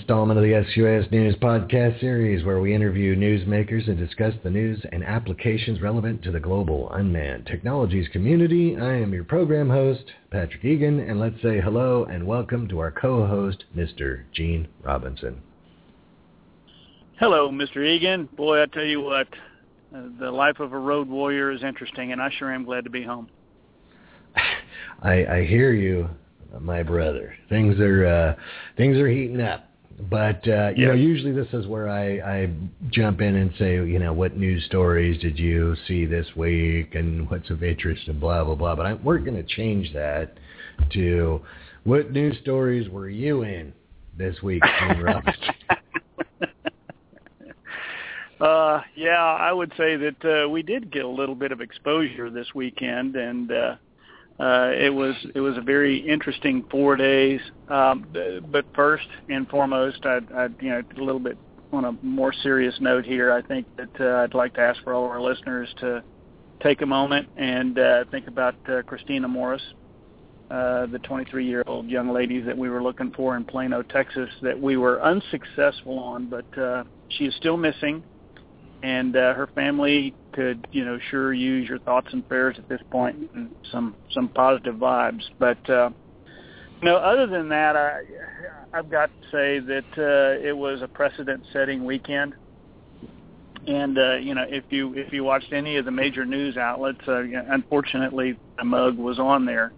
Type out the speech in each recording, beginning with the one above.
installment of the SUAS News podcast series where we interview newsmakers and discuss the news and applications relevant to the global unmanned technologies community. I am your program host, Patrick Egan, and let's say hello and welcome to our co-host, Mr. Gene Robinson. Hello, Mr. Egan. Boy, I tell you what, uh, the life of a road warrior is interesting, and I sure am glad to be home. I, I hear you my brother. Things are uh, things are heating up. But uh, you know, usually this is where I, I jump in and say, you know, what news stories did you see this week, and what's of interest, and blah blah blah. But I, we're going to change that to what news stories were you in this week, uh, yeah, I would say that uh, we did get a little bit of exposure this weekend, and uh, uh, it was it was a very interesting four days. Um, but first and foremost, I'd, I'd you know a little bit on a more serious note here. I think that uh, I'd like to ask for all of our listeners to take a moment and uh, think about uh, Christina Morris, uh, the 23-year-old young lady that we were looking for in Plano, Texas, that we were unsuccessful on, but uh, she is still missing and uh, her family could, you know, sure use your thoughts and prayers at this point and some some positive vibes. But uh, you know, other than that, I I've got to say that uh, it was a precedent-setting weekend. And uh, you know, if you if you watched any of the major news outlets, uh, unfortunately, the mug was on there,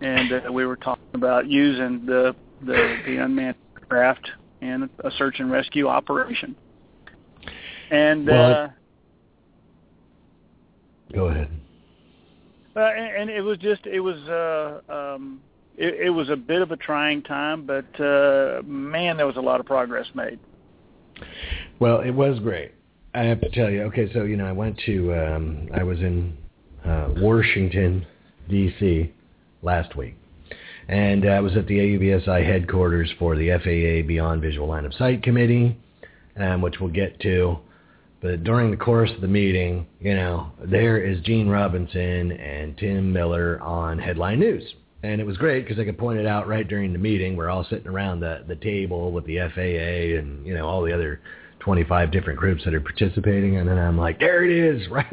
and uh, we were talking about using the the, the unmanned craft in a search and rescue operation. And uh, go ahead. Uh, and, and it was just it was uh, um, it, it was a bit of a trying time, but uh, man, there was a lot of progress made. Well, it was great. I have to tell you. Okay, so you know, I went to um, I was in uh, Washington D.C. last week, and I was at the AUVSI headquarters for the FAA Beyond Visual Line of Sight Committee, um, which we'll get to. But during the course of the meeting, you know, there is Gene Robinson and Tim Miller on Headline News. And it was great because I could point it out right during the meeting. We're all sitting around the, the table with the FAA and, you know, all the other 25 different groups that are participating. And then I'm like, there it is, right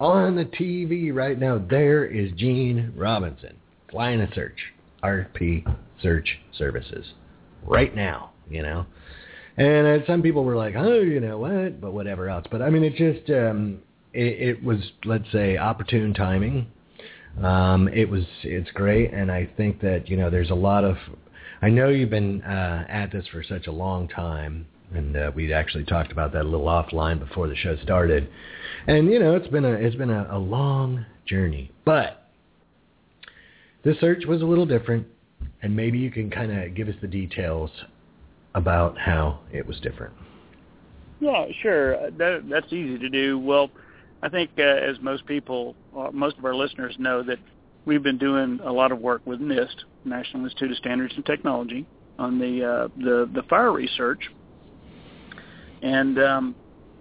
on the TV right now. There is Gene Robinson flying a search, RP Search Services, right now, you know. And uh, some people were like, oh, you know what, but whatever else. But I mean, it just um, it, it was let's say opportune timing. Um, it was it's great, and I think that you know there's a lot of. I know you've been uh, at this for such a long time, and uh, we actually talked about that a little offline before the show started. And you know, it's been a it's been a, a long journey, but this search was a little different, and maybe you can kind of give us the details about how it was different. Yeah, sure. That, that's easy to do. Well, I think uh, as most people, uh, most of our listeners know that we've been doing a lot of work with NIST, National Institute of Standards and Technology, on the uh, the, the fire research. And um,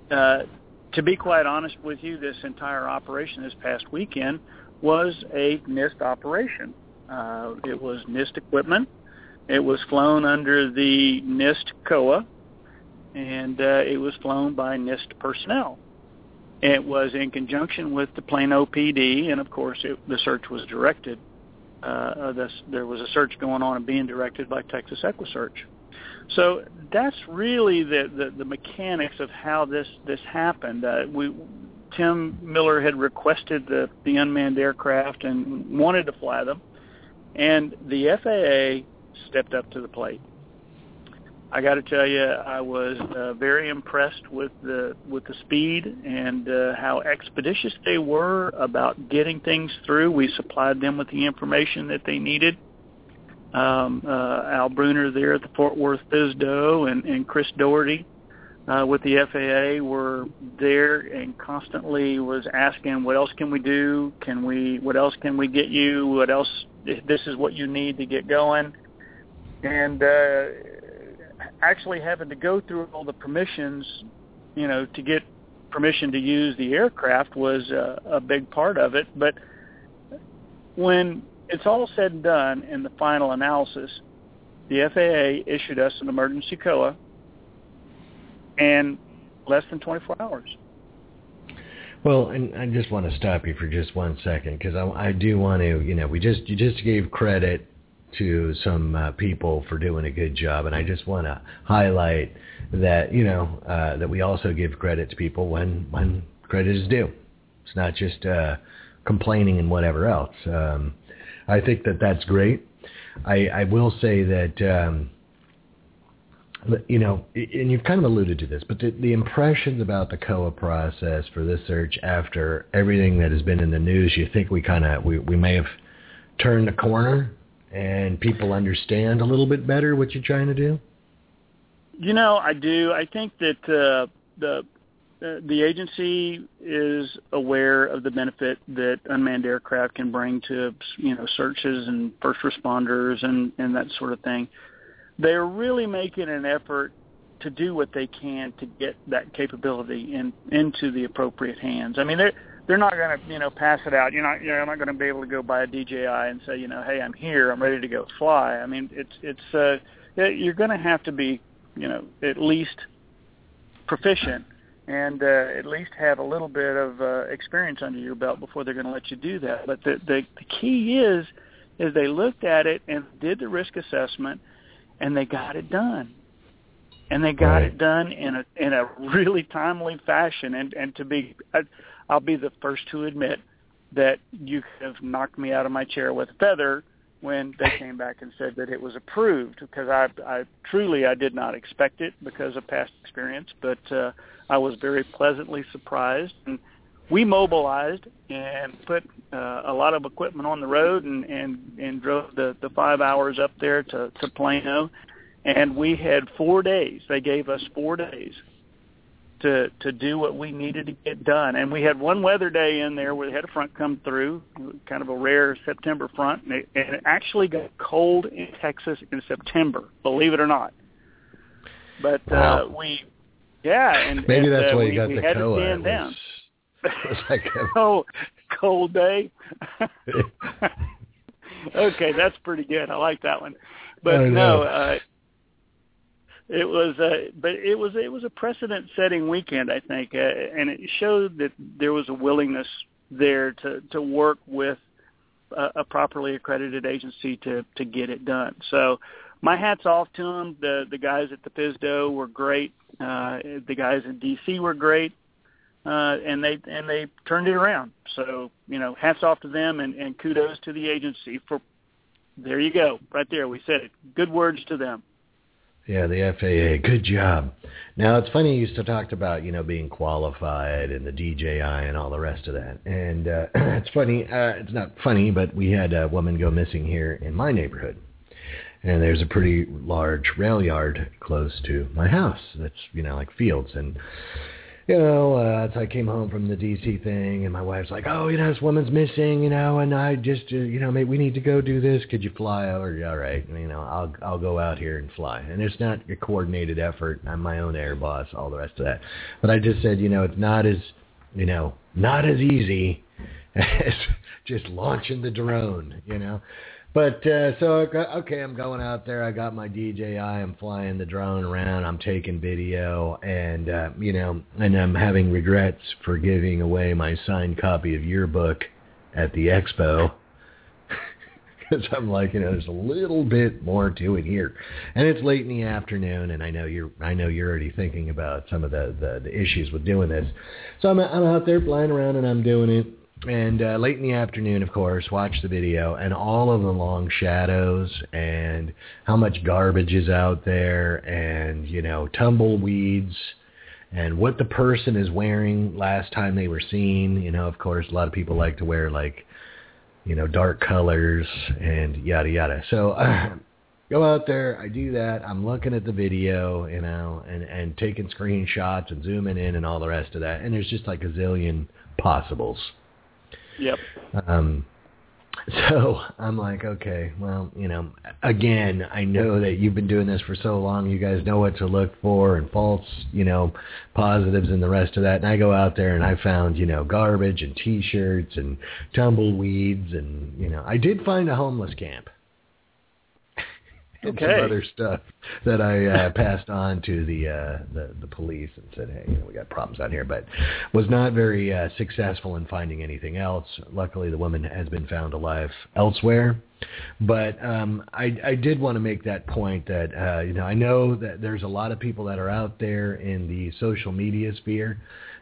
uh, to be quite honest with you, this entire operation this past weekend was a NIST operation. Uh, it was NIST equipment it was flown under the NIST COA, and uh, it was flown by NIST personnel. It was in conjunction with the Plano PD, and of course, it, the search was directed. Uh, this, there was a search going on and being directed by Texas EquiSearch. So that's really the, the, the mechanics of how this this happened. Uh, we Tim Miller had requested the, the unmanned aircraft and wanted to fly them, and the FAA stepped up to the plate. I got to tell you, I was uh, very impressed with the with the speed and uh, how expeditious they were about getting things through. We supplied them with the information that they needed. Um, uh, Al Bruner there at the Fort Worth FSDO and, and Chris Doherty uh, with the FAA were there and constantly was asking, what else can we do? Can we? What else can we get you? What else? This is what you need to get going and uh, actually having to go through all the permissions, you know, to get permission to use the aircraft was uh, a big part of it. But when it's all said and done in the final analysis, the FAA issued us an emergency COA and less than 24 hours. Well, and I just want to stop you for just one second because I, I do want to, you know, we just you just gave credit to some uh, people for doing a good job, and I just want to highlight that, you know, uh, that we also give credit to people when when credit is due. It's not just uh, complaining and whatever else. Um, I think that that's great. I, I will say that. Um, you know, and you've kind of alluded to this, but the, the impressions about the COA process for this search after everything that has been in the news, you think we kind of we, we may have turned the corner and people understand a little bit better what you're trying to do? You know, I do. I think that uh, the uh, the agency is aware of the benefit that unmanned aircraft can bring to you know searches and first responders and and that sort of thing they're really making an effort to do what they can to get that capability in into the appropriate hands. I mean, they're they're not going to you know pass it out. You're not you're not going to be able to go buy a DJI and say you know hey I'm here I'm ready to go fly. I mean it's it's uh, you're going to have to be you know at least proficient and uh, at least have a little bit of uh, experience under your belt before they're going to let you do that. But the, the the key is is they looked at it and did the risk assessment and they got it done. And they got right. it done in a in a really timely fashion. And and to be, I, I'll be the first to admit that you have knocked me out of my chair with a feather when they came back and said that it was approved because I, I truly I did not expect it because of past experience, but uh, I was very pleasantly surprised. And we mobilized and put uh, a lot of equipment on the road and and and drove the the five hours up there to to Plano, and we had four days. They gave us four days to to do what we needed to get done. And we had one weather day in there where they had a front come through, kind of a rare September front, and it, and it actually got cold in Texas in September, believe it or not. But wow. uh, we, yeah, and maybe and, that's uh, why we, you got we the had COA. To stand it down. was, it was like a, oh, cold day. okay, that's pretty good. I like that one. But no, uh, it was uh, but it was it was a precedent setting weekend, I think, uh, and it showed that there was a willingness there to to work with a, a properly accredited agency to to get it done. So my hats off to them. The the guys at the FSDO were great. Uh, the guys in DC were great uh, and they and they turned it around. So you know, hats off to them, and, and kudos to the agency for. There you go, right there. We said it. Good words to them. Yeah, the FAA. Good job. Now it's funny you still talked about you know being qualified and the DJI and all the rest of that. And uh, it's funny. Uh, it's not funny, but we had a woman go missing here in my neighborhood. And there's a pretty large rail yard close to my house. That's you know like fields and you know, uh, I came home from the DC thing, and my wife's like, "Oh, you know, this woman's missing, you know, and I just, uh, you know, maybe we need to go do this. Could you fly over? Yeah, all right, you know, I'll I'll go out here and fly. And it's not a coordinated effort. I'm my own air boss, all the rest of that. But I just said, you know, it's not as, you know, not as easy as just launching the drone, you know. But uh, so okay, I'm going out there. I got my DJI. I'm flying the drone around. I'm taking video, and uh, you know, and I'm having regrets for giving away my signed copy of your book at the expo because I'm like, you know, there's a little bit more to it here, and it's late in the afternoon, and I know you're, I know you're already thinking about some of the the, the issues with doing this. So I'm I'm out there flying around, and I'm doing it and uh, late in the afternoon, of course, watch the video and all of the long shadows and how much garbage is out there and, you know, tumbleweeds and what the person is wearing last time they were seen. You know, of course, a lot of people like to wear like, you know, dark colors and yada yada. So uh, go out there. I do that. I'm looking at the video, you know, and, and taking screenshots and zooming in and all the rest of that. And there's just like a zillion possibles. Yep. Um, so I'm like, okay, well, you know, again, I know that you've been doing this for so long. You guys know what to look for and false, you know, positives and the rest of that. And I go out there and I found, you know, garbage and T-shirts and tumbleweeds and, you know, I did find a homeless camp. And Okay. some other stuff that I uh, passed on to the, uh, the the police and said, hey, you know, we got problems out here, but was not very uh, successful in finding anything else. Luckily, the woman has been found alive elsewhere. But um, I, I did want to make that point that uh, you know I know that there's a lot of people that are out there in the social media sphere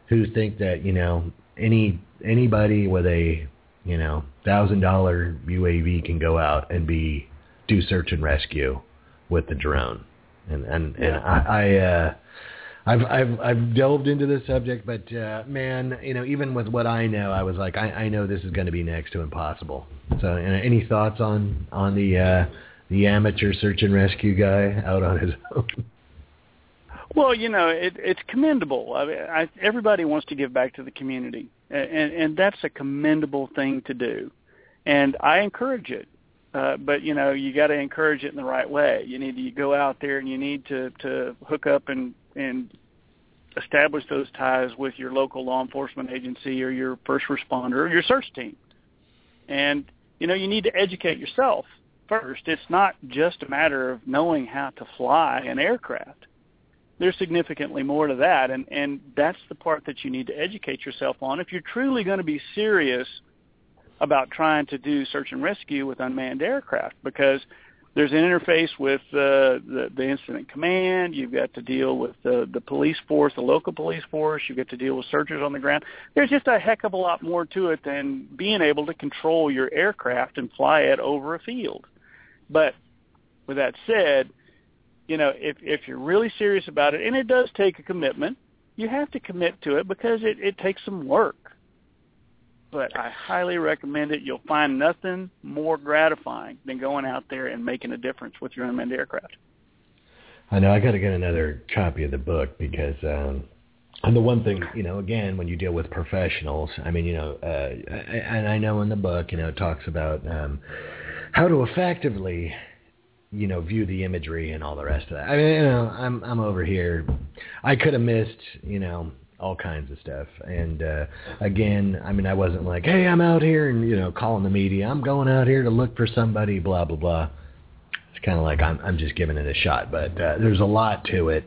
who think that you know any anybody with a you know thousand dollar UAV can go out and be do search and rescue with the drone, and and and I. I uh, I've I've I've delved into this subject, but uh, man, you know, even with what I know, I was like, I, I know this is going to be next to impossible. So, any thoughts on on the uh, the amateur search and rescue guy out on his own? Well, you know, it, it's commendable. I mean, I, everybody wants to give back to the community, and, and, and that's a commendable thing to do, and I encourage it. Uh, but you know, you got to encourage it in the right way. You need to go out there and you need to to hook up and and establish those ties with your local law enforcement agency or your first responder or your search team. And you know, you need to educate yourself first. It's not just a matter of knowing how to fly an aircraft there's significantly more to that and and that's the part that you need to educate yourself on if you're truly going to be serious about trying to do search and rescue with unmanned aircraft because there's an interface with uh, the the incident command. You've got to deal with the the police force the local police force. You've got to deal with searchers on the ground. There's just a heck of a lot more to it than being able to control your aircraft and fly it over a field. But with that said you know, if if you're really serious about it, and it does take a commitment, you have to commit to it because it, it takes some work. But I highly recommend it. You'll find nothing more gratifying than going out there and making a difference with your unmanned aircraft. I know I got to get another copy of the book because um and the one thing, you know, again, when you deal with professionals, I mean, you know, uh, and I know in the book, you know, it talks about um, how to effectively, you know, view the imagery and all the rest of that. I mean, you know, I'm I'm over here. I could have missed, you know, all kinds of stuff. And uh, again, I mean, I wasn't like, hey, I'm out here and you know, calling the media. I'm going out here to look for somebody. Blah blah blah. It's kind of like I'm I'm just giving it a shot, but uh, there's a lot to it.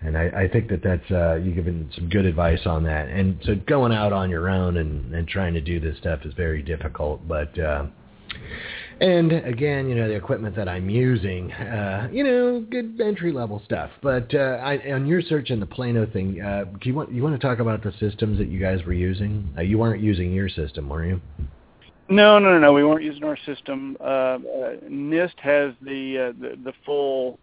And I, I think that that's uh, you've given some good advice on that. And so going out on your own and, and trying to do this stuff is very difficult. But uh, and again, you know, the equipment that I'm using, uh, you know, good entry level stuff. But uh, I, on your search in the Plano thing, uh, do you want you want to talk about the systems that you guys were using? Uh, you weren't using your system, were you? No, no, no, no. We weren't using our system. Uh, uh, NIST has the, the the full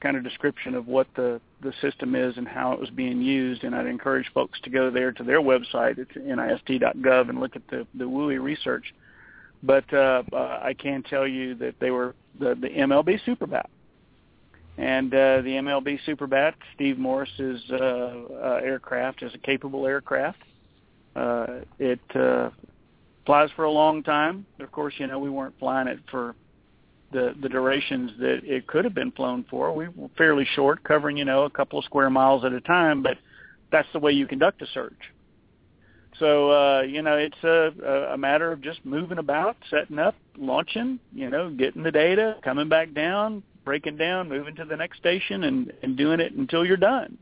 kind of description of what the the system is and how it was being used, and I'd encourage folks to go there to their website. It's nist.gov and look at the the WUI research. But uh, uh, I can tell you that they were the the MLB Superbat, and uh, the MLB Superbat, Steve Morris's uh, uh, aircraft, is a capable aircraft. Uh, it uh, flies for a long time. Of course, you know we weren't flying it for the the durations that it could have been flown for. We were fairly short, covering you know a couple of square miles at a time, but that's the way you conduct a search. So uh, you know it's a, a matter of just moving about, setting up, launching, you know, getting the data, coming back down, breaking down, moving to the next station, and and doing it until you're done.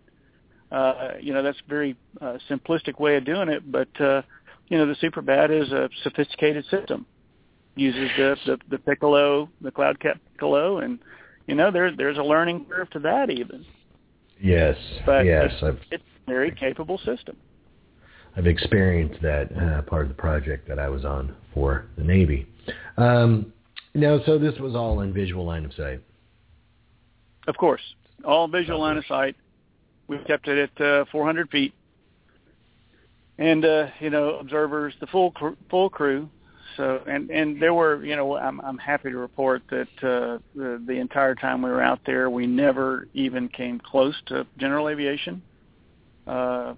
Uh, you know that's a very uh, simplistic way of doing it, but uh, you know the Superbat is a sophisticated system uses the, the the Piccolo, the Cloud Cap Piccolo, and you know there there's a learning curve to that even. Yes, But yes, it's, I've it's a very capable system. I've experienced that uh, part of the project that I was on for the Navy. Um, no, so this was all in visual line of sight. Of course, all visual line of sight. We kept it at uh, 400 feet, and uh, you know observers, the full cr- full crew. So and and there were you know I'm I'm happy to report that uh, the the entire time we were out there we never even came close to general aviation. Uh,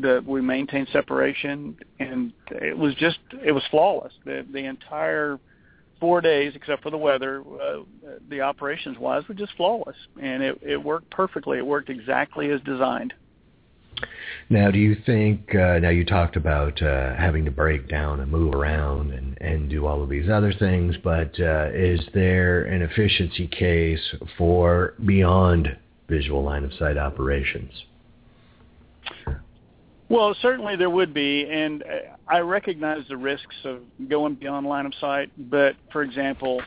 the we maintained separation and it was just it was flawless. The the entire four days except for the weather, uh, the operations wise were just flawless and it it worked perfectly. It worked exactly as designed. Now, do you think, uh, now you talked about uh, having to break down and move around and, and do all of these other things, but uh, is there an efficiency case for beyond visual line of sight operations? Well, certainly there would be, and I recognize the risks of going beyond line of sight. But for example,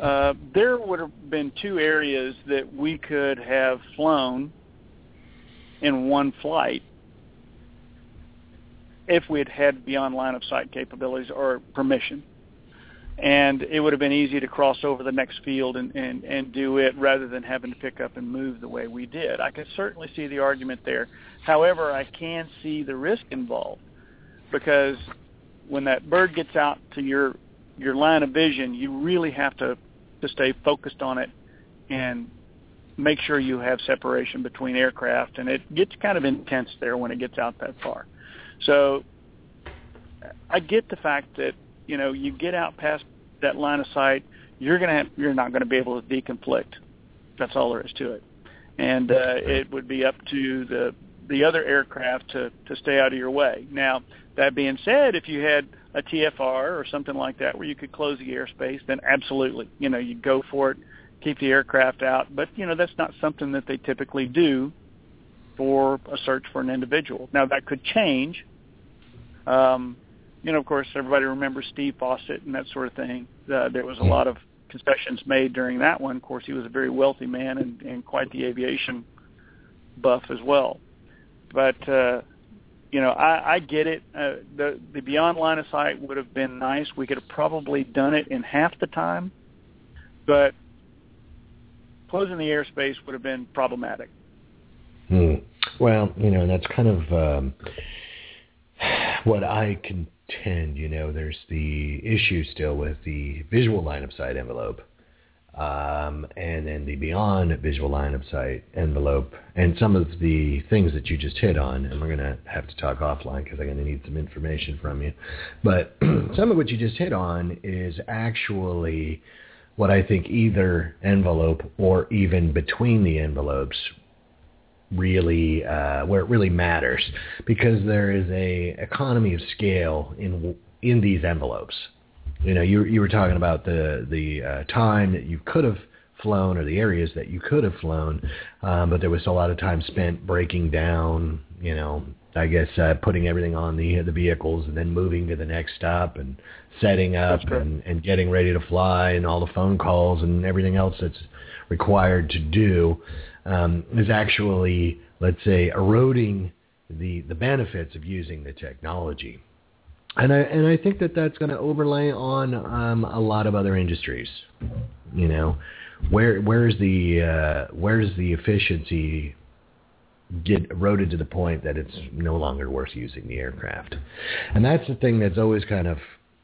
uh, there would have been two areas that we could have flown in one flight if we had had beyond line of sight capabilities or permission. And it would have been easy to cross over the next field and, and, and do it rather than having to pick up and move the way we did. I could certainly see the argument there. However, I can see the risk involved because when that bird gets out to your your line of vision, you really have to to stay focused on it and make sure you have separation between aircraft and it gets kind of intense there when it gets out that far. So I get the fact that you know you get out past that line of sight, you're gonna have, you're not going to be able to deconflict. That's all there is to it, and uh, it would be up to the the other aircraft to to stay out of your way. Now that being said, if you had a TFR or something like that where you could close the airspace, then absolutely, you know, you go for it, keep the aircraft out. But you know that's not something that they typically do for a search for an individual. Now that could change. Um, you know, of course, everybody remembers Steve Fossett and that sort of thing. Uh, there was a lot of concessions made during that one. Of course, he was a very wealthy man and, and quite the aviation buff as well. But uh, you know, I, I get it. Uh, the the beyond line of sight would have been nice. We could have probably done it in half the time, but closing the airspace would have been problematic. Hmm. Well, you know, that's kind of um, what I contend. You know, there's the issue still with the visual line of sight envelope, um, and then the beyond visual line of sight envelope, and some of the things that you just hit on. And we're going to have to talk offline because I'm going to need some information from you. But some of what you just hit on is actually what I think either envelope or even between the envelopes really uh, where it really matters because there is a economy of scale in in these envelopes. You know, you you were talking about the the uh, time that you could have flown or the areas that you could have flown, um, but there was a lot of time spent breaking down. You know, I guess uh, putting everything on the the vehicles and then moving to the next stop and setting up and, and getting ready to fly and all the phone calls and everything else that's required to do um, is actually, let's say, eroding the, the benefits of using the technology. And I, and I think that that's going to overlay on um, a lot of other industries. You know, where where's the uh, where's the efficiency get eroded to the point that it's no longer worth using the aircraft? And that's the thing that's always kind of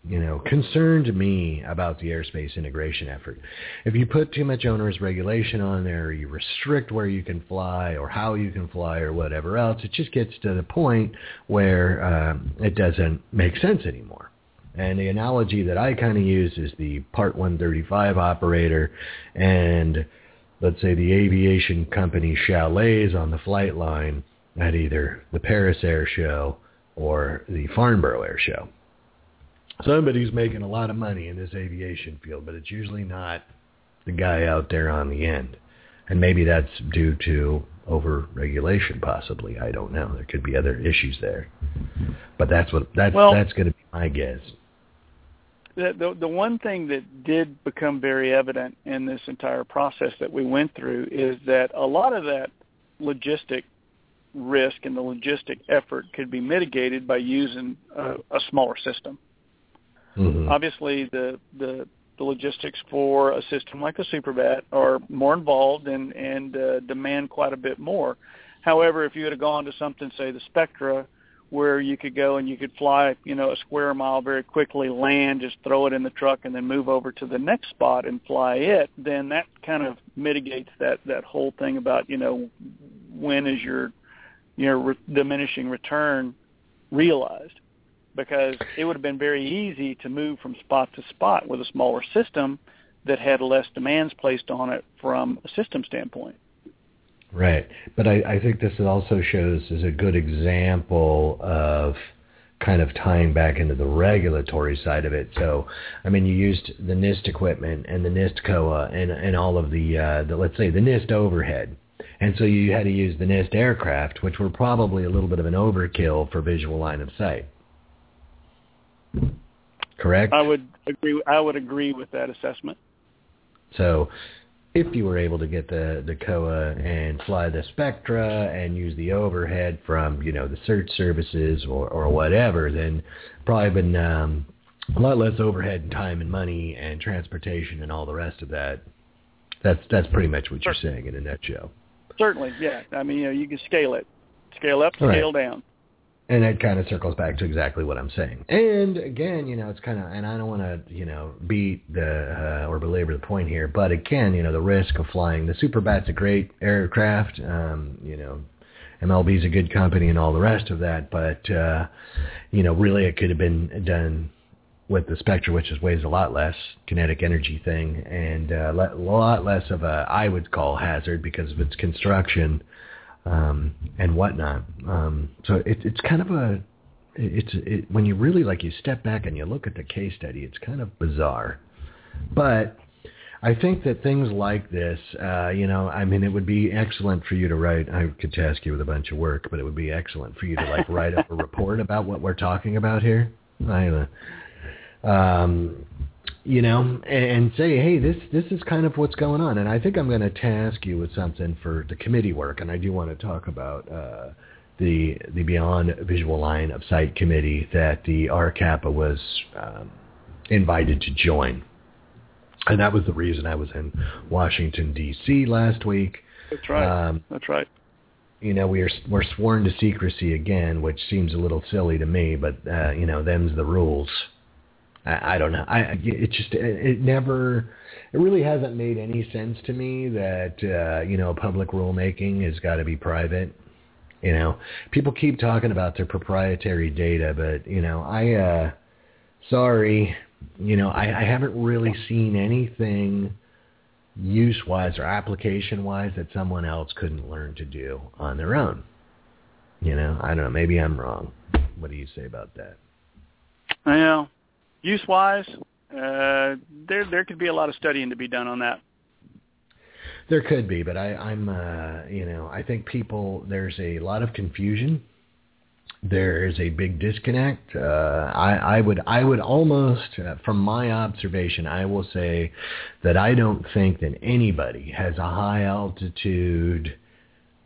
you know, concerned me about the airspace integration effort. If you put too much onerous regulation on there, or you restrict where you can fly or how you can fly or whatever else, it just gets to the point where um, it doesn't make sense anymore. And the analogy that I kind of use is the Part 135 operator and let's say the aviation company chalets on the flight line at either the Paris Air Show or the Farnborough Air Show somebody's making a lot of money in this aviation field, but it's usually not the guy out there on the end. And maybe that's due to over-regulation, possibly. I don't know. There could be other issues there, but that's what that's well, that's going to be my guess. The, the the one thing that did become very evident in this entire process that we went through is that a lot of that logistic risk and the logistic effort could be mitigated by using a, a smaller system. Mm-hmm. Obviously, the, the the logistics for a system like a Superbat are more involved and and uh, demand quite a bit more. However, if you had gone to something, say the Spectra, where you could go and you could fly, you know, a square mile very quickly, land, just throw it in the truck, and then move over to the next spot and fly it, then that kind of mitigates that that whole thing about you know when is your your re- diminishing return realized because it would have been very easy to move from spot to spot with a smaller system that had less demands placed on it from a system standpoint. Right. But I, I think this also shows as a good example of kind of tying back into the regulatory side of it. So, I mean, you used the NIST equipment and the NIST COA and, and all of the, uh, the, let's say, the NIST overhead. And so you had to use the NIST aircraft, which were probably a little bit of an overkill for visual line of sight. Correct? I would agree. I would agree with that assessment. So if you were able to get the, the COA and fly the Spectra and use the overhead from, you know, the search services or, or whatever, then probably been um, a lot less overhead and time and money and transportation and all the rest of that. That's that's pretty much what you're saying in a nutshell. Certainly, yeah. I mean, you know, you can scale it, scale up, scale right. down and it kind of circles back to exactly what I'm saying. And again, you know, it's kind of, and I don't want to, you know, beat the uh, or belabor the point here, but again, you know, the risk of flying the Superbat's a great aircraft. Um, you know, MLB's a good company and all the rest of that, but uh, you know, really it could have been done with the Spectra, which is weighs a lot less, kinetic energy thing, and uh, a lot less of a I would call hazard because of its construction um, and whatnot. Um, so it, it's kind of a it's it, when you really like you step back and you look at the case study, it's kind of bizarre. But I think that things like this, uh, you know, I mean, it would be excellent for you to write. I could task you with a bunch of work, but it would be excellent for you to like write up a report about what we're talking about here. I, uh, um, you know, and say, hey, this this is kind of what's going on. And I think I'm going to task you with something for the committee work, and I do want to talk about uh, the the Beyond Visual Line of Sight committee that the RCAPA was um, invited to join, and that was the reason I was in Washington D.C. last week. That's right. Um, That's right. You know, we are we're sworn to secrecy again, which seems a little silly to me, but uh, you know, them's the rules. I, I don't know. I it just it, it never it really hasn't made any sense to me that uh, you know public rulemaking has got to be private. You know, people keep talking about their proprietary data, but you know, I uh sorry, you know, I, I haven't really seen anything use wise or application wise that someone else couldn't learn to do on their own. You know, I don't know, maybe I'm wrong. What do you say about that? Well, use wise, uh, there there could be a lot of studying to be done on that. There could be, but I, I'm uh, you know I think people there's a lot of confusion. There is a big disconnect. Uh, I, I would I would almost, uh, from my observation, I will say that I don't think that anybody has a high altitude.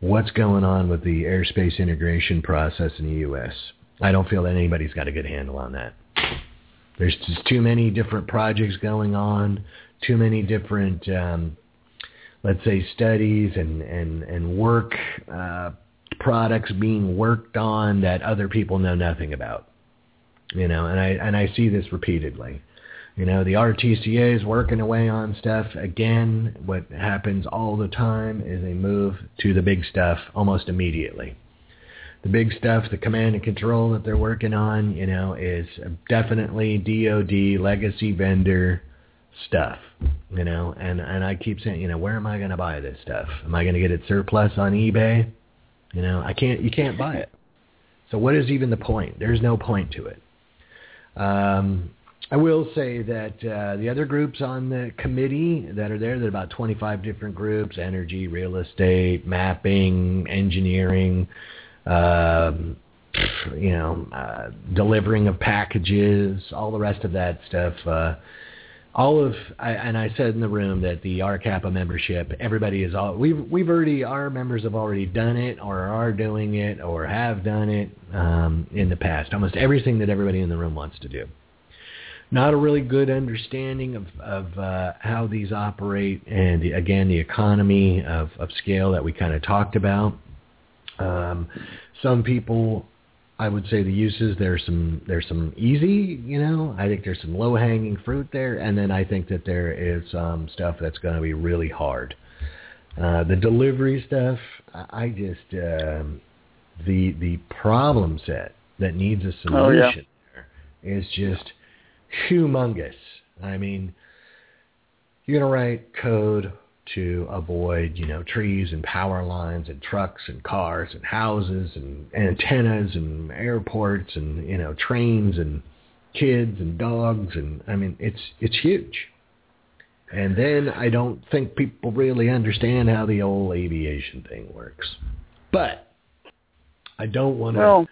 What's going on with the airspace integration process in the U.S. I don't feel that anybody's got a good handle on that. There's just too many different projects going on, too many different, um, let's say, studies and and and work uh, products being worked on that other people know nothing about. You know, and I and I see this repeatedly. You know, the RTCA is working away on stuff. Again, what happens all the time is they move to the big stuff almost immediately the big stuff, the command and control that they're working on, you know, is definitely DoD legacy vendor stuff, you know, and and I keep saying, you know, where am I going to buy this stuff? Am I going to get it surplus on eBay? You know, I can't. You can't buy it. So what is even the point? There's no point to it. Um, I will say that uh, the other groups on the committee that are there, there are about 25 different groups, energy, real estate, mapping, engineering, um, you know, uh, delivering of packages, all the rest of that stuff. Uh, all of, I, and I said in the room that the RCAPA membership, everybody is all, we've, we've already, our members have already done it or are doing it or have done it um, in the past. Almost everything that everybody in the room wants to do. Not a really good understanding of, of uh, how these operate and again, the economy of, of scale that we kind of talked about. Um, some people, I would say the uses there's some there's some easy, you know. I think there's some low hanging fruit there, and then I think that there is some stuff that's going to be really hard. Uh, the delivery stuff, I just um, the the problem set that needs a solution oh, yeah. there is just humongous. I mean, you're gonna write code to avoid, you know, trees and power lines and trucks and cars and houses and antennas and airports and, you know, trains and kids and dogs and I mean it's it's huge. And then I don't think people really understand how the old aviation thing works. But I don't want to well,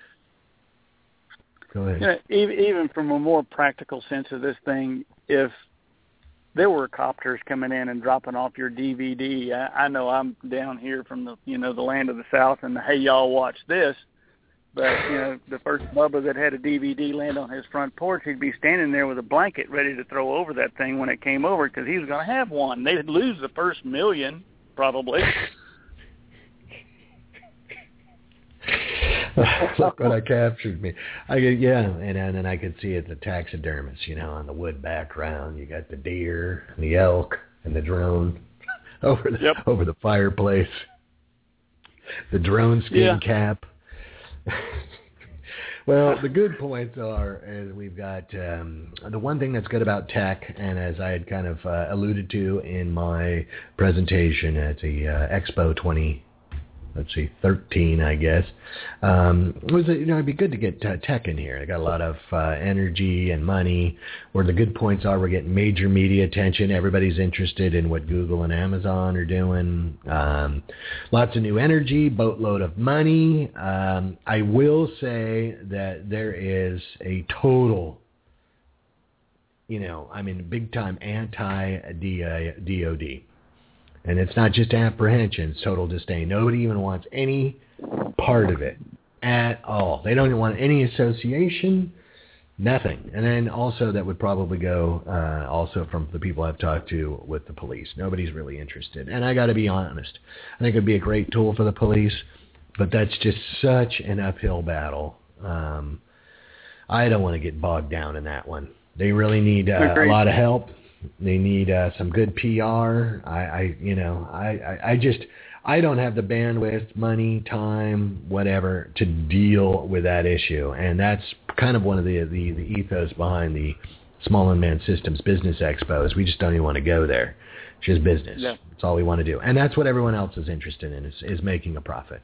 Go ahead. You know, even, even from a more practical sense of this thing, if there were copters coming in and dropping off your DVD, I, I know I'm down here from the you know the land of the South, and hey y'all watch this. But you know, the first Bubba that had a DVD land on his front porch, he'd be standing there with a blanket ready to throw over that thing when it came over because he was going to have one. They'd lose the first million probably. Look what I captured me. I get yeah, and and then I could see it the taxidermist, you know, on the wood background. You got the deer and the elk and the drone over the yep. over the fireplace. The drone skin yeah. cap. well, the good points are is we've got um, the one thing that's good about tech, and as I had kind of uh, alluded to in my presentation at the uh, Expo 20 let's see, 13, I guess. Um, was it, you know, it'd be good to get uh, tech in here. I got a lot of uh, energy and money. Where the good points are, we're getting major media attention. Everybody's interested in what Google and Amazon are doing. Um, lots of new energy, boatload of money. Um, I will say that there is a total you know, I mean, big time anti-DOD. And it's not just apprehension, it's total disdain. Nobody even wants any part of it at all. They don't even want any association, nothing. And then also that would probably go uh, also from the people I've talked to with the police. Nobody's really interested. And I got to be honest. I think it'd be a great tool for the police, but that's just such an uphill battle. Um, I don't want to get bogged down in that one. They really need uh, a lot of help. They need uh, some good PR. I, I you know, I, I, I just, I don't have the bandwidth, money, time, whatever, to deal with that issue. And that's kind of one of the the, the ethos behind the Small Unmanned Systems Business Expo is we just don't even want to go there. It's just business. Yeah. That's all we want to do. And that's what everyone else is interested in is, is making a profit.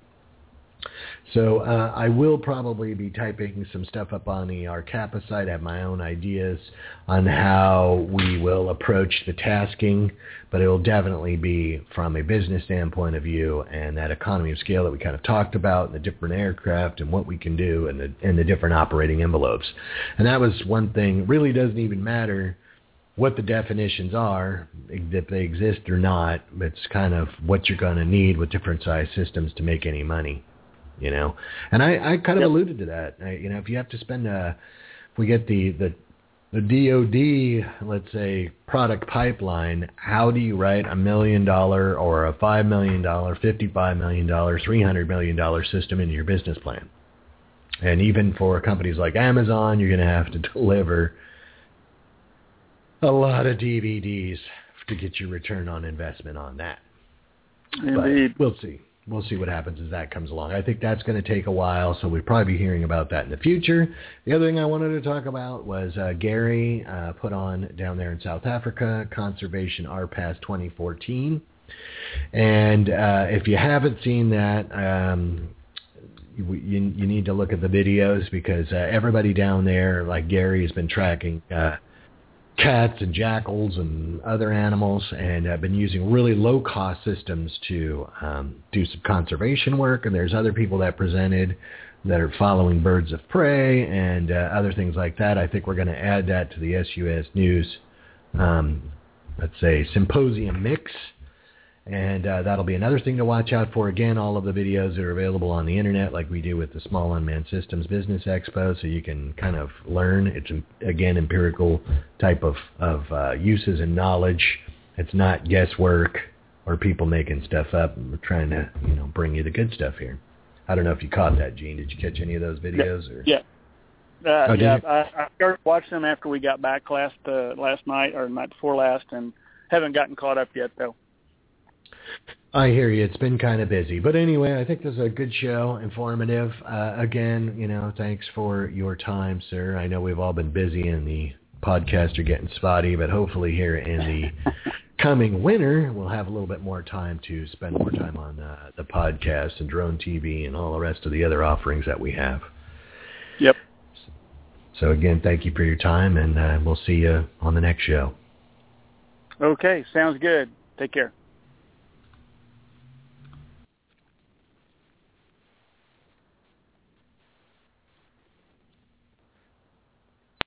So uh, I will probably be typing some stuff up on the RCAPA site. I have my own ideas on how we will approach the tasking, but it will definitely be from a business standpoint of view and that economy of scale that we kind of talked about, and the different aircraft and what we can do and the, and the different operating envelopes. And that was one thing. Really doesn't even matter what the definitions are, if they exist or not. It's kind of what you're going to need with different size systems to make any money you know. And I, I kind of yep. alluded to that. I, you know, if you have to spend a, if we get the the the DoD, let's say, product pipeline, how do you write a million dollar or a five million dollar, fifty-five million dollar, three hundred million dollar system into your business plan? And even for companies like Amazon, you're going to have to deliver a lot of DVDs to get your return on investment on that. Indeed. But we'll see we'll see what happens as that comes along. I think that's going to take a while, so we'll probably be hearing about that in the future. The other thing I wanted to talk about was uh, Gary uh, put on down there in South Africa, Conservation RPAS 2014. And uh, if you haven't seen that, um, you, you, need to look at the videos because uh, everybody down there, like Gary, has been tracking uh, cats and jackals and other animals and I've been using really low-cost systems to um, do some conservation work. And there's other people that presented that are following birds of prey and uh, other things like that. I think we're going to add that to the SUS News, um, let's say, symposium mix and uh, that'll be another thing to watch out for. Again, all of the videos are available on the internet like we do with the Small Unmanned Systems Business Expo, so you can kind of learn. It's, again, empirical type of, of uh, uses and knowledge. It's not guesswork or people making stuff up. We're trying to, you know, bring you the good stuff here. I don't know if you caught that, Gene. Did you catch any of those videos? Or? Yeah. Uh, oh, yeah. I, I started watching them after we got back last uh, last night or night before last, and haven't gotten caught up yet though. I hear you. It's been kind of busy. But anyway, I think this is a good show, informative. Uh, again, you know, thanks for your time, sir. I know we've all been busy and the podcasts are getting spotty, but hopefully here in the coming winter, we'll have a little bit more time to spend more time on uh, the podcast and drone TV and all the rest of the other offerings that we have. Yep. So again, thank you for your time, and uh, we'll see you on the next show. Okay, sounds good. Take care.